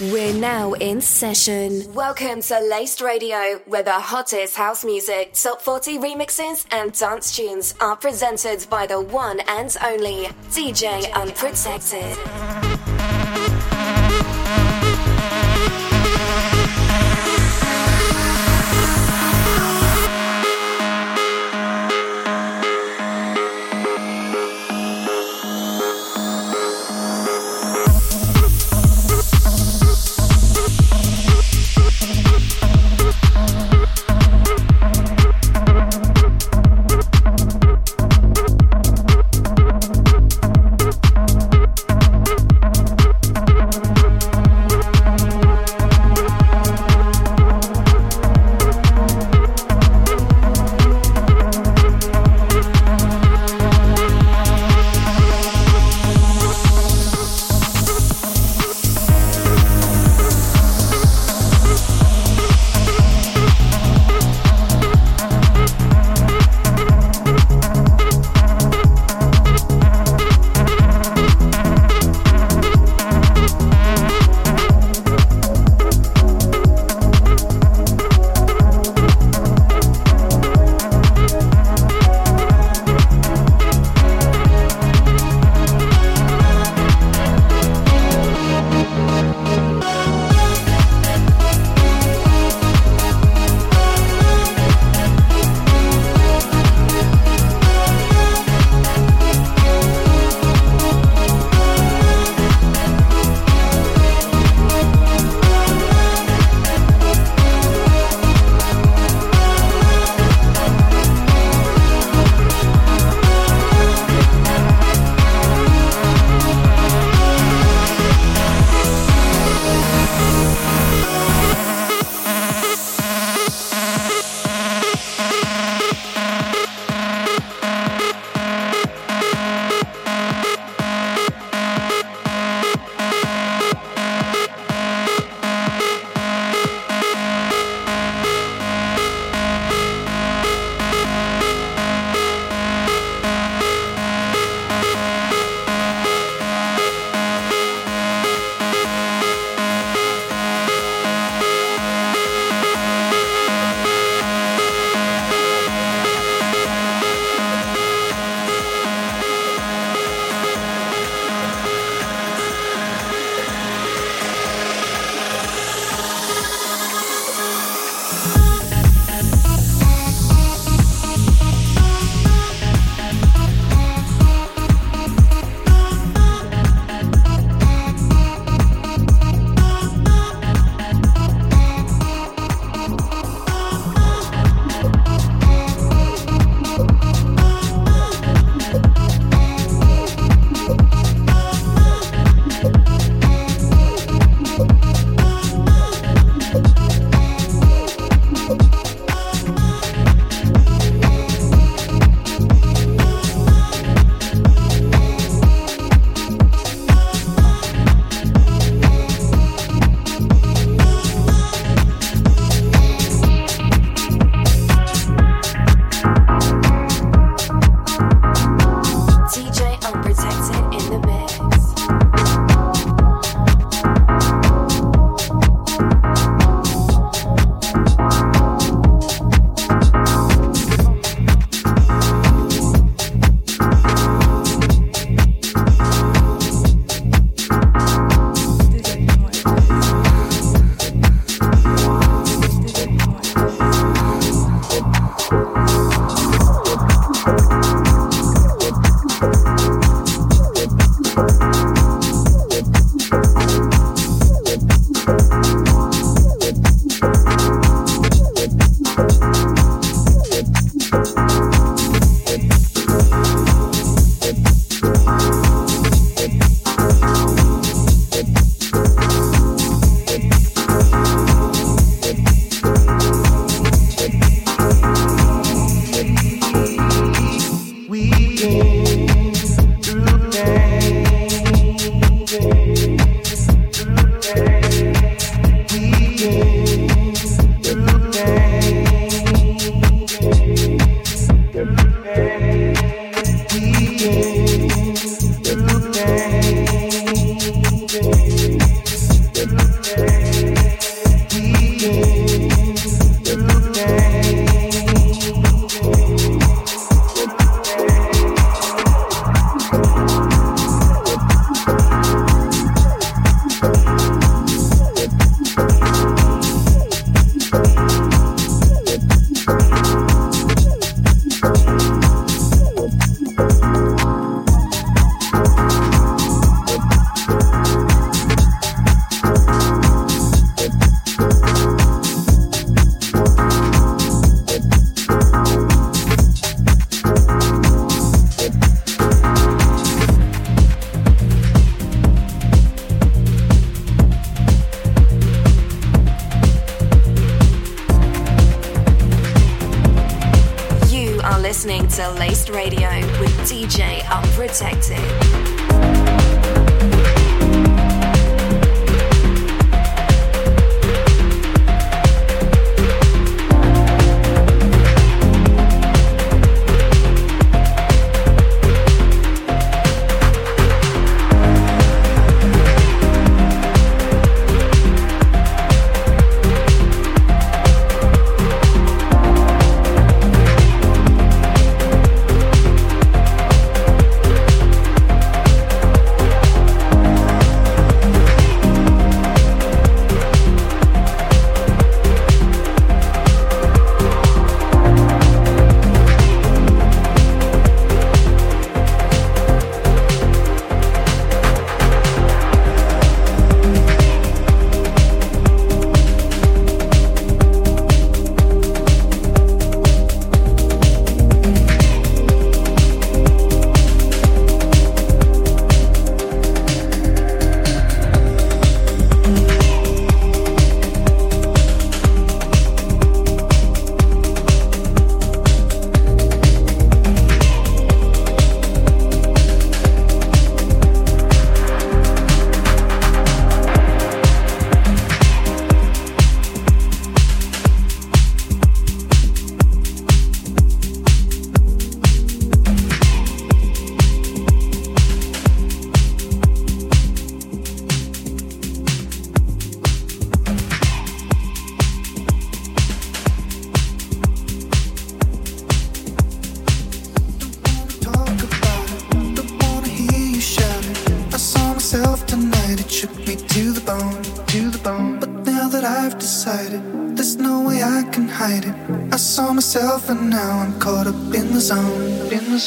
We're now in session. Welcome to Laced Radio, where the hottest house music, top 40 remixes, and dance tunes are presented by the one and only DJ Unprotected.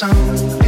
song.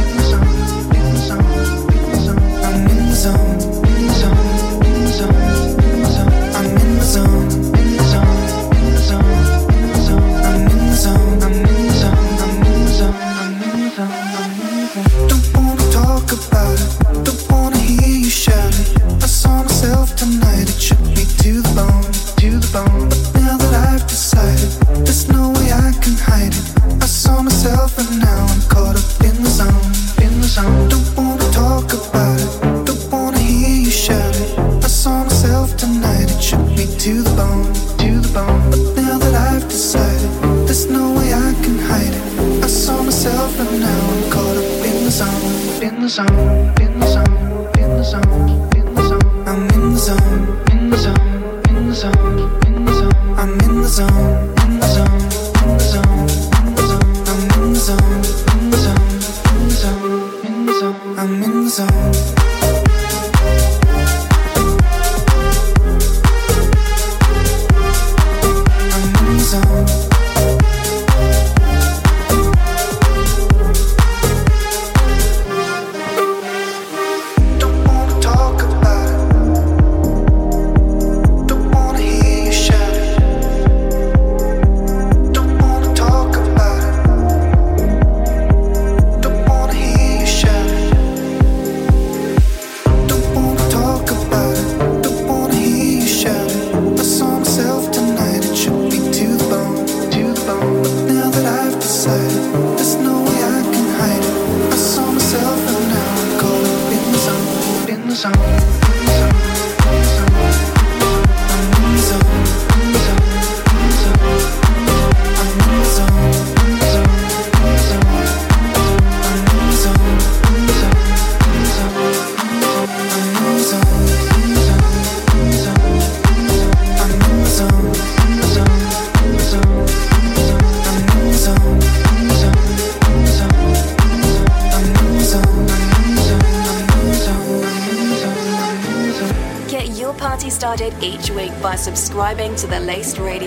Subscribing to the Laced Radio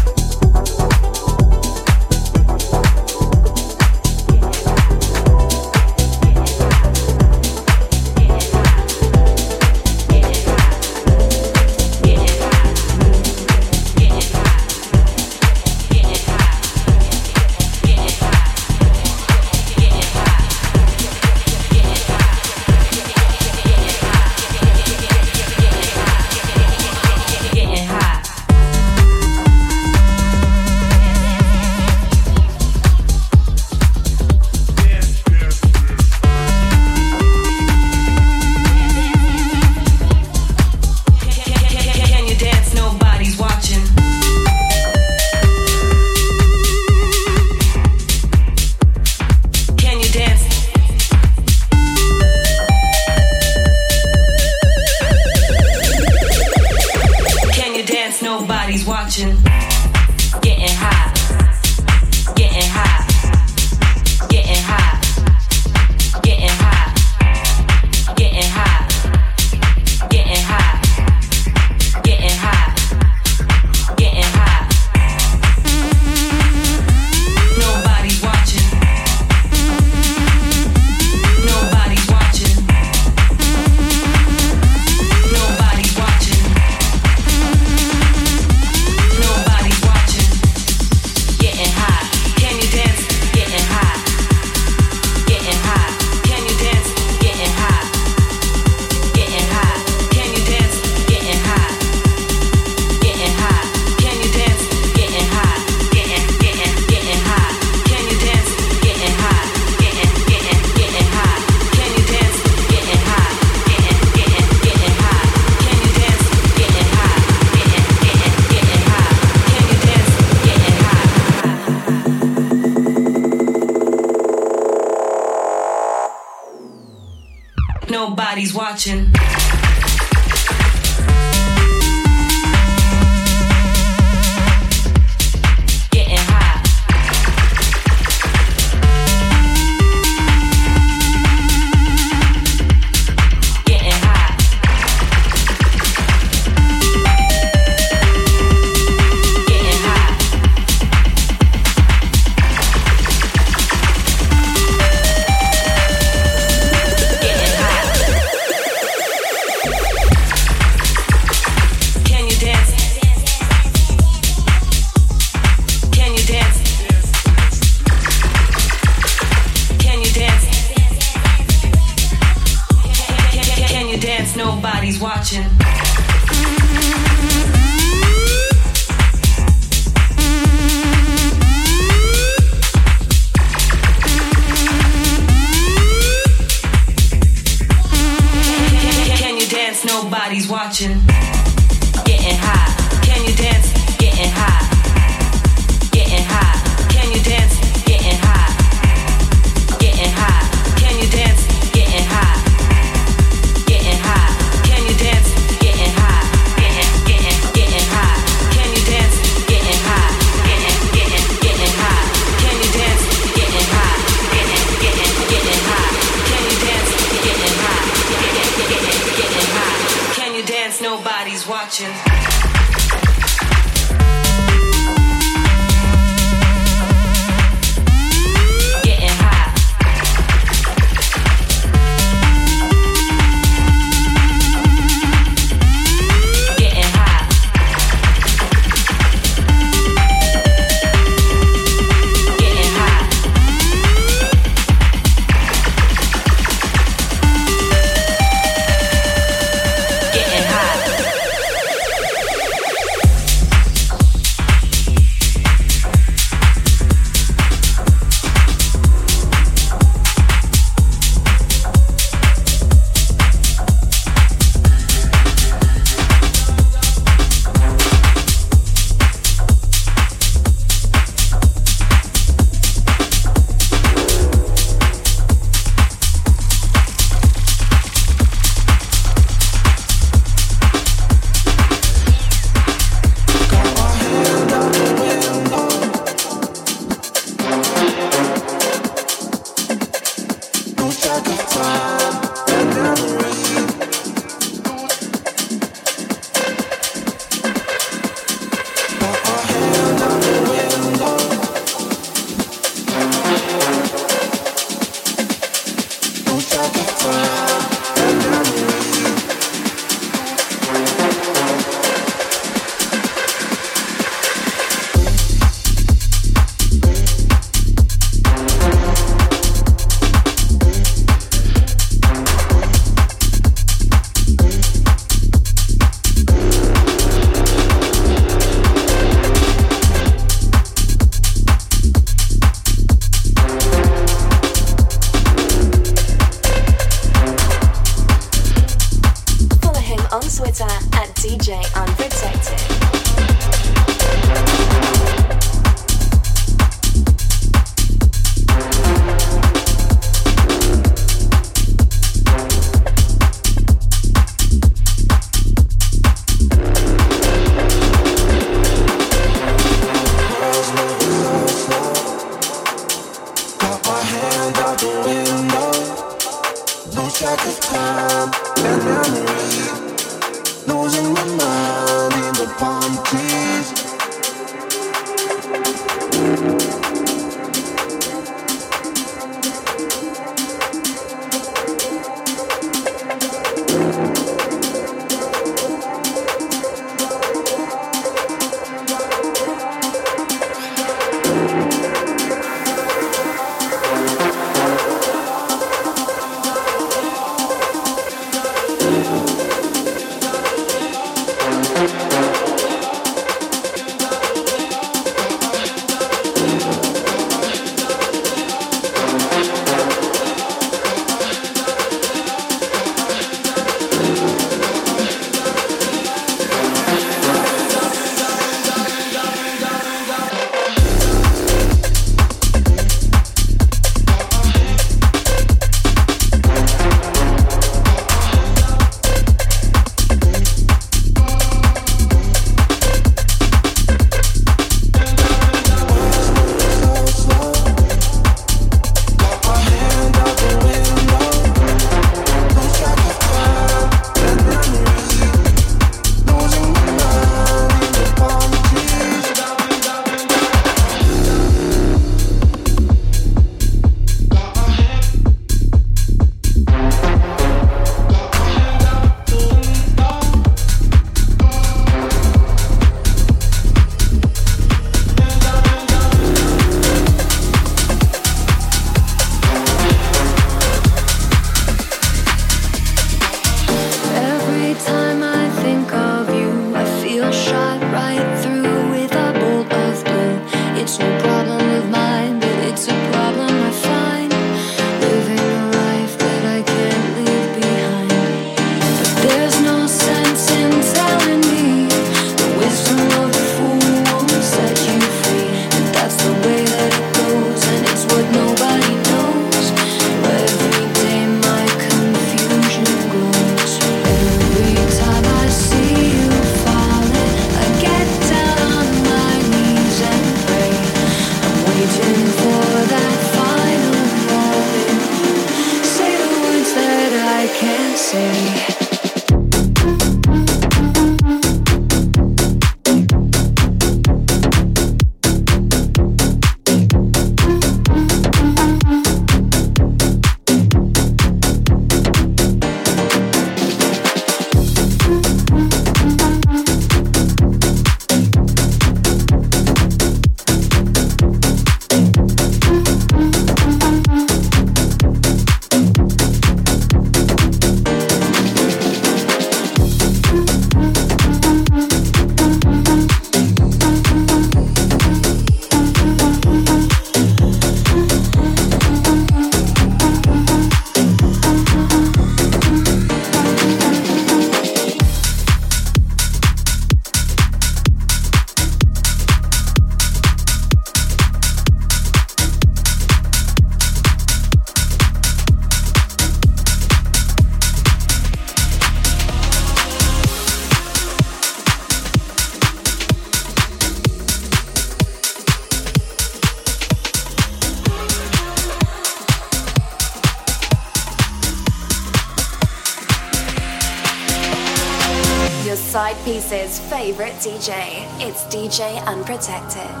favorite DJ. It's DJ Unprotected.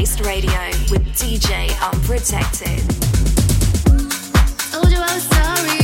based radio with DJ Unprotected. Told you I was sorry.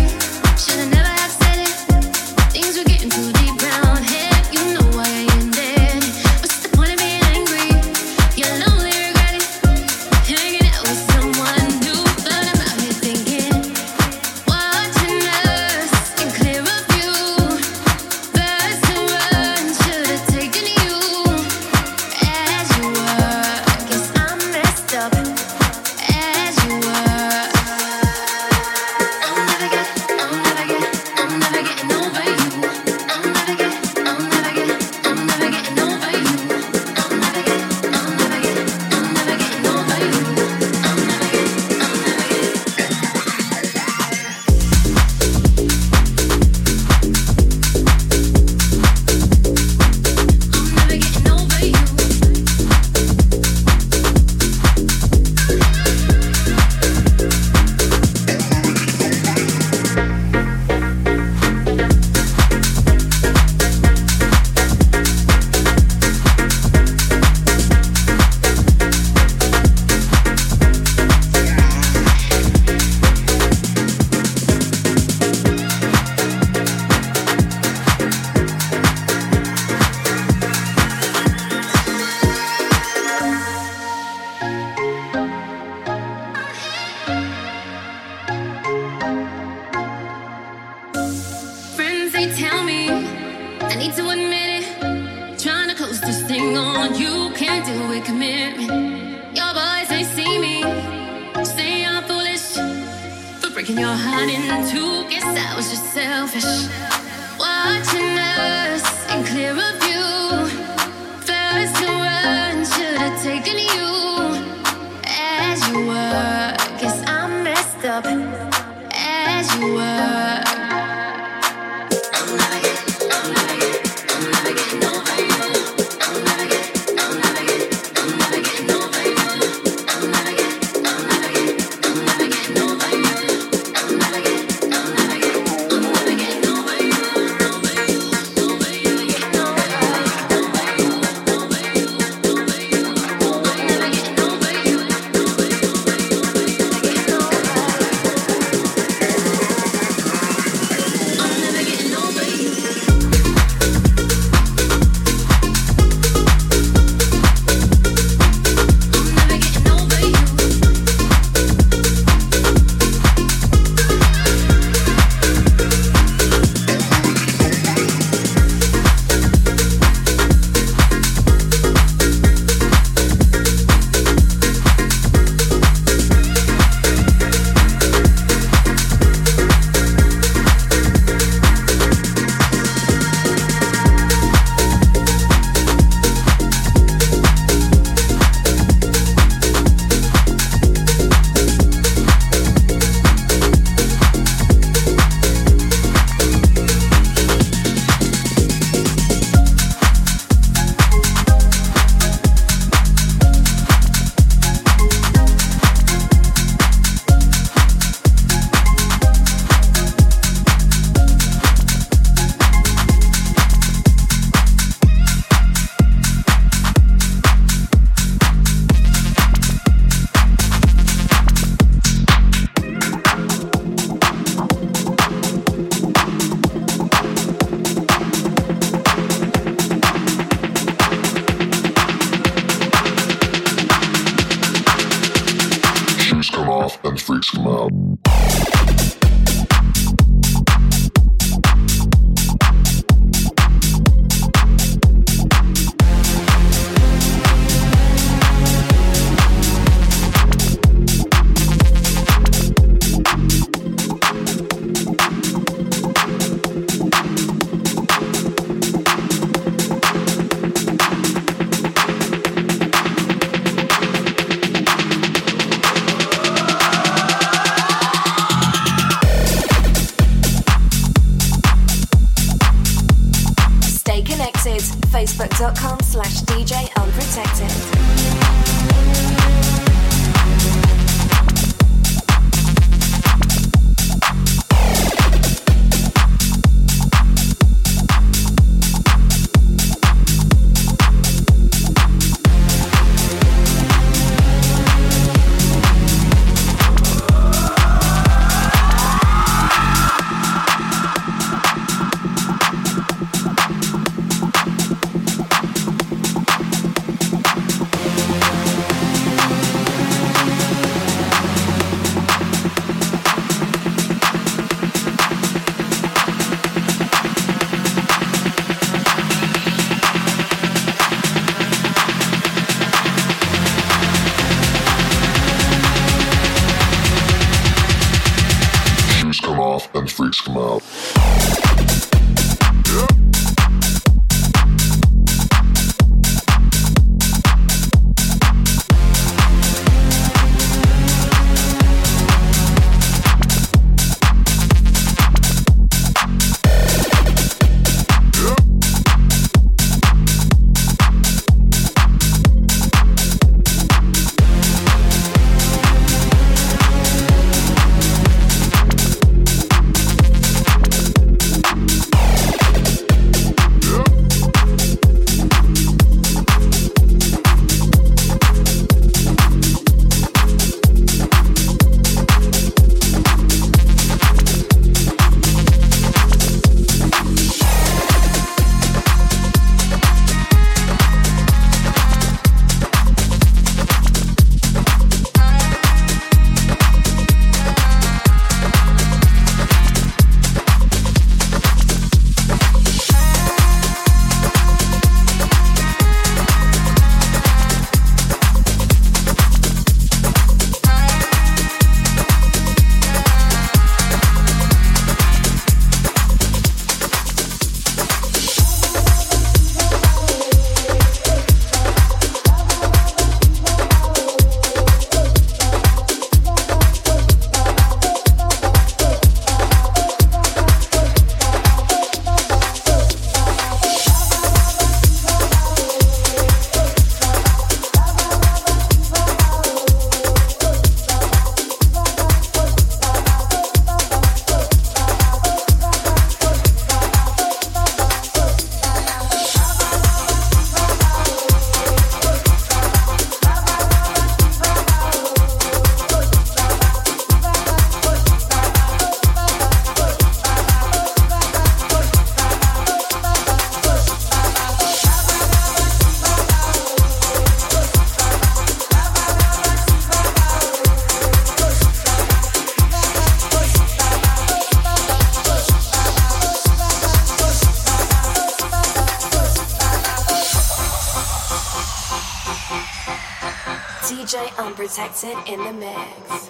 breaking your heart in two. Guess I was just selfish. Watching us and clear of smile. Unprotected in the mix.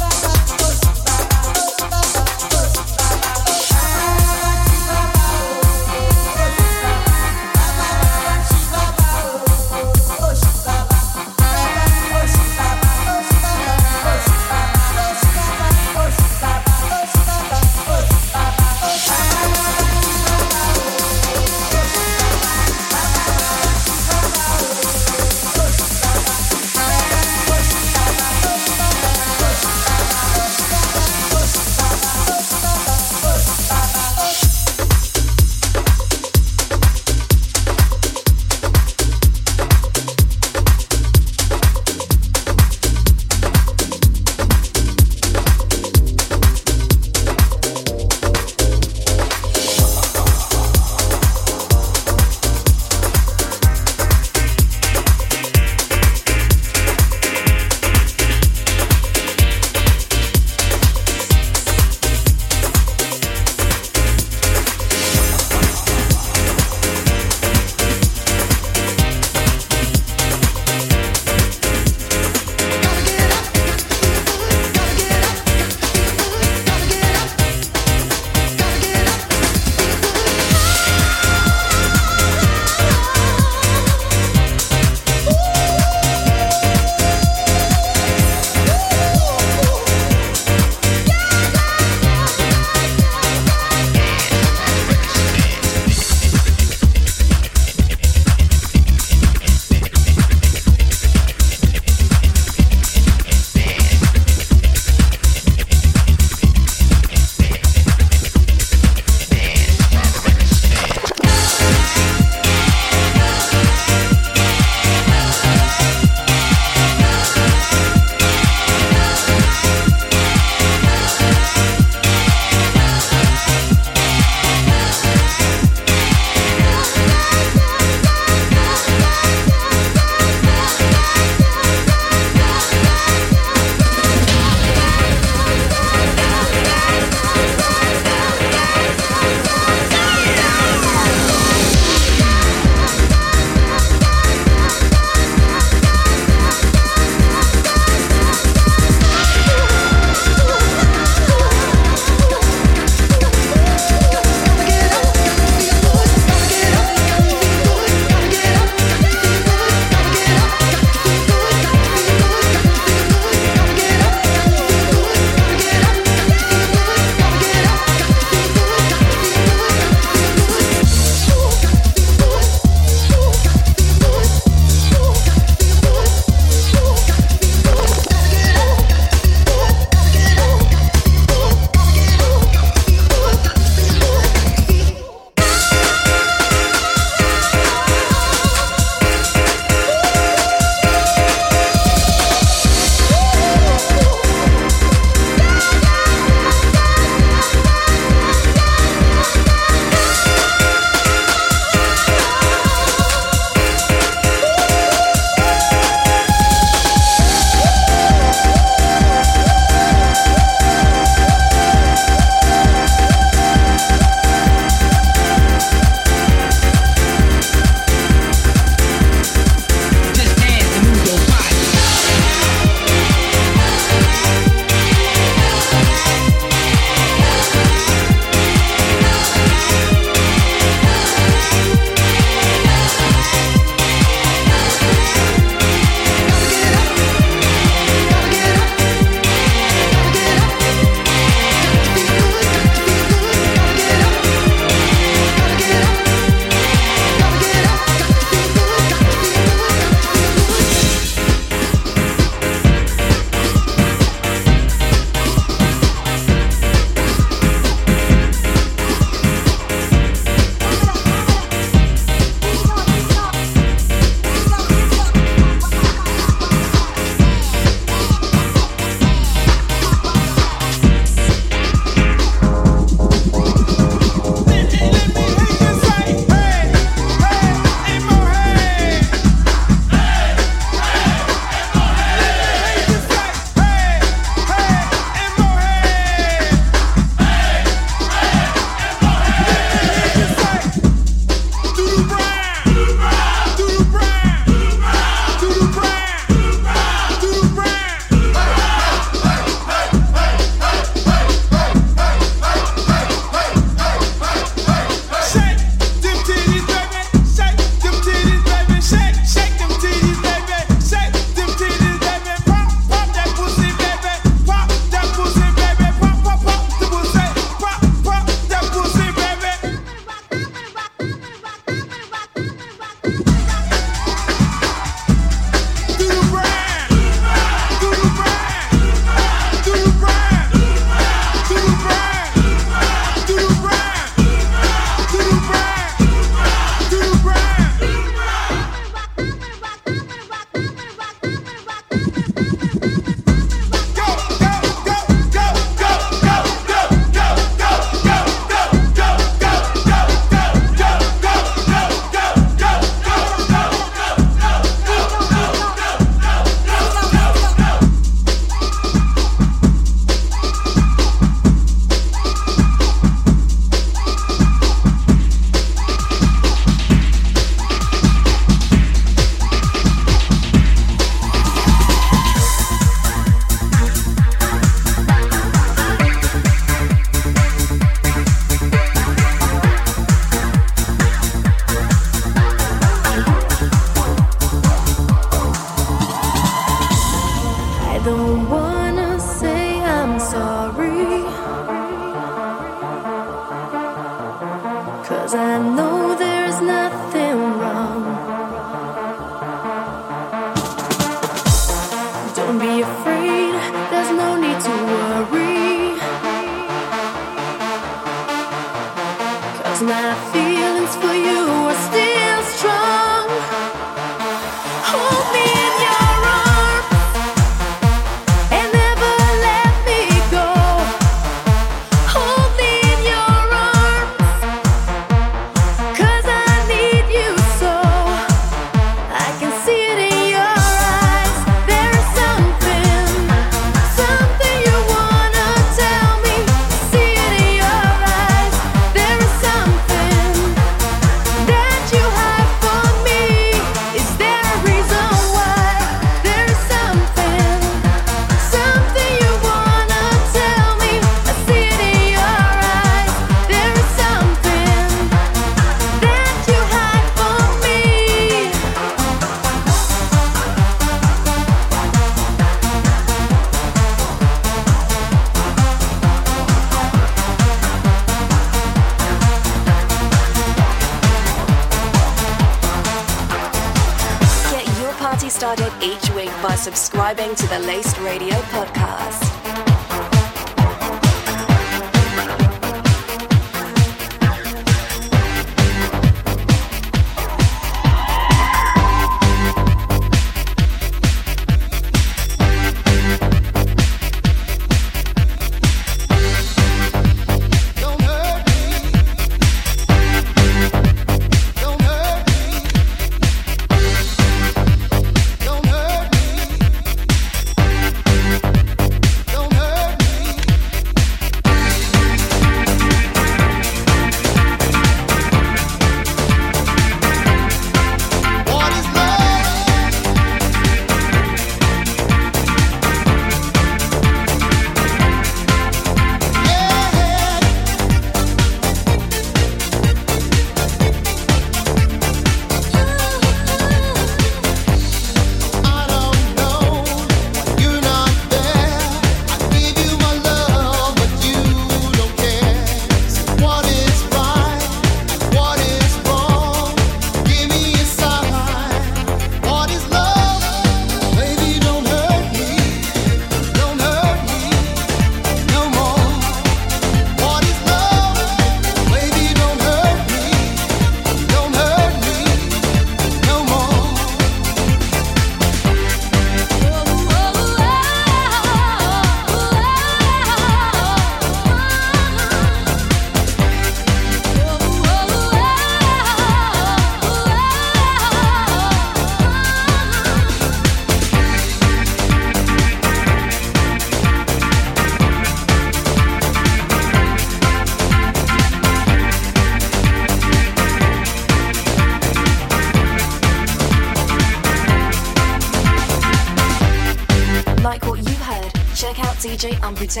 For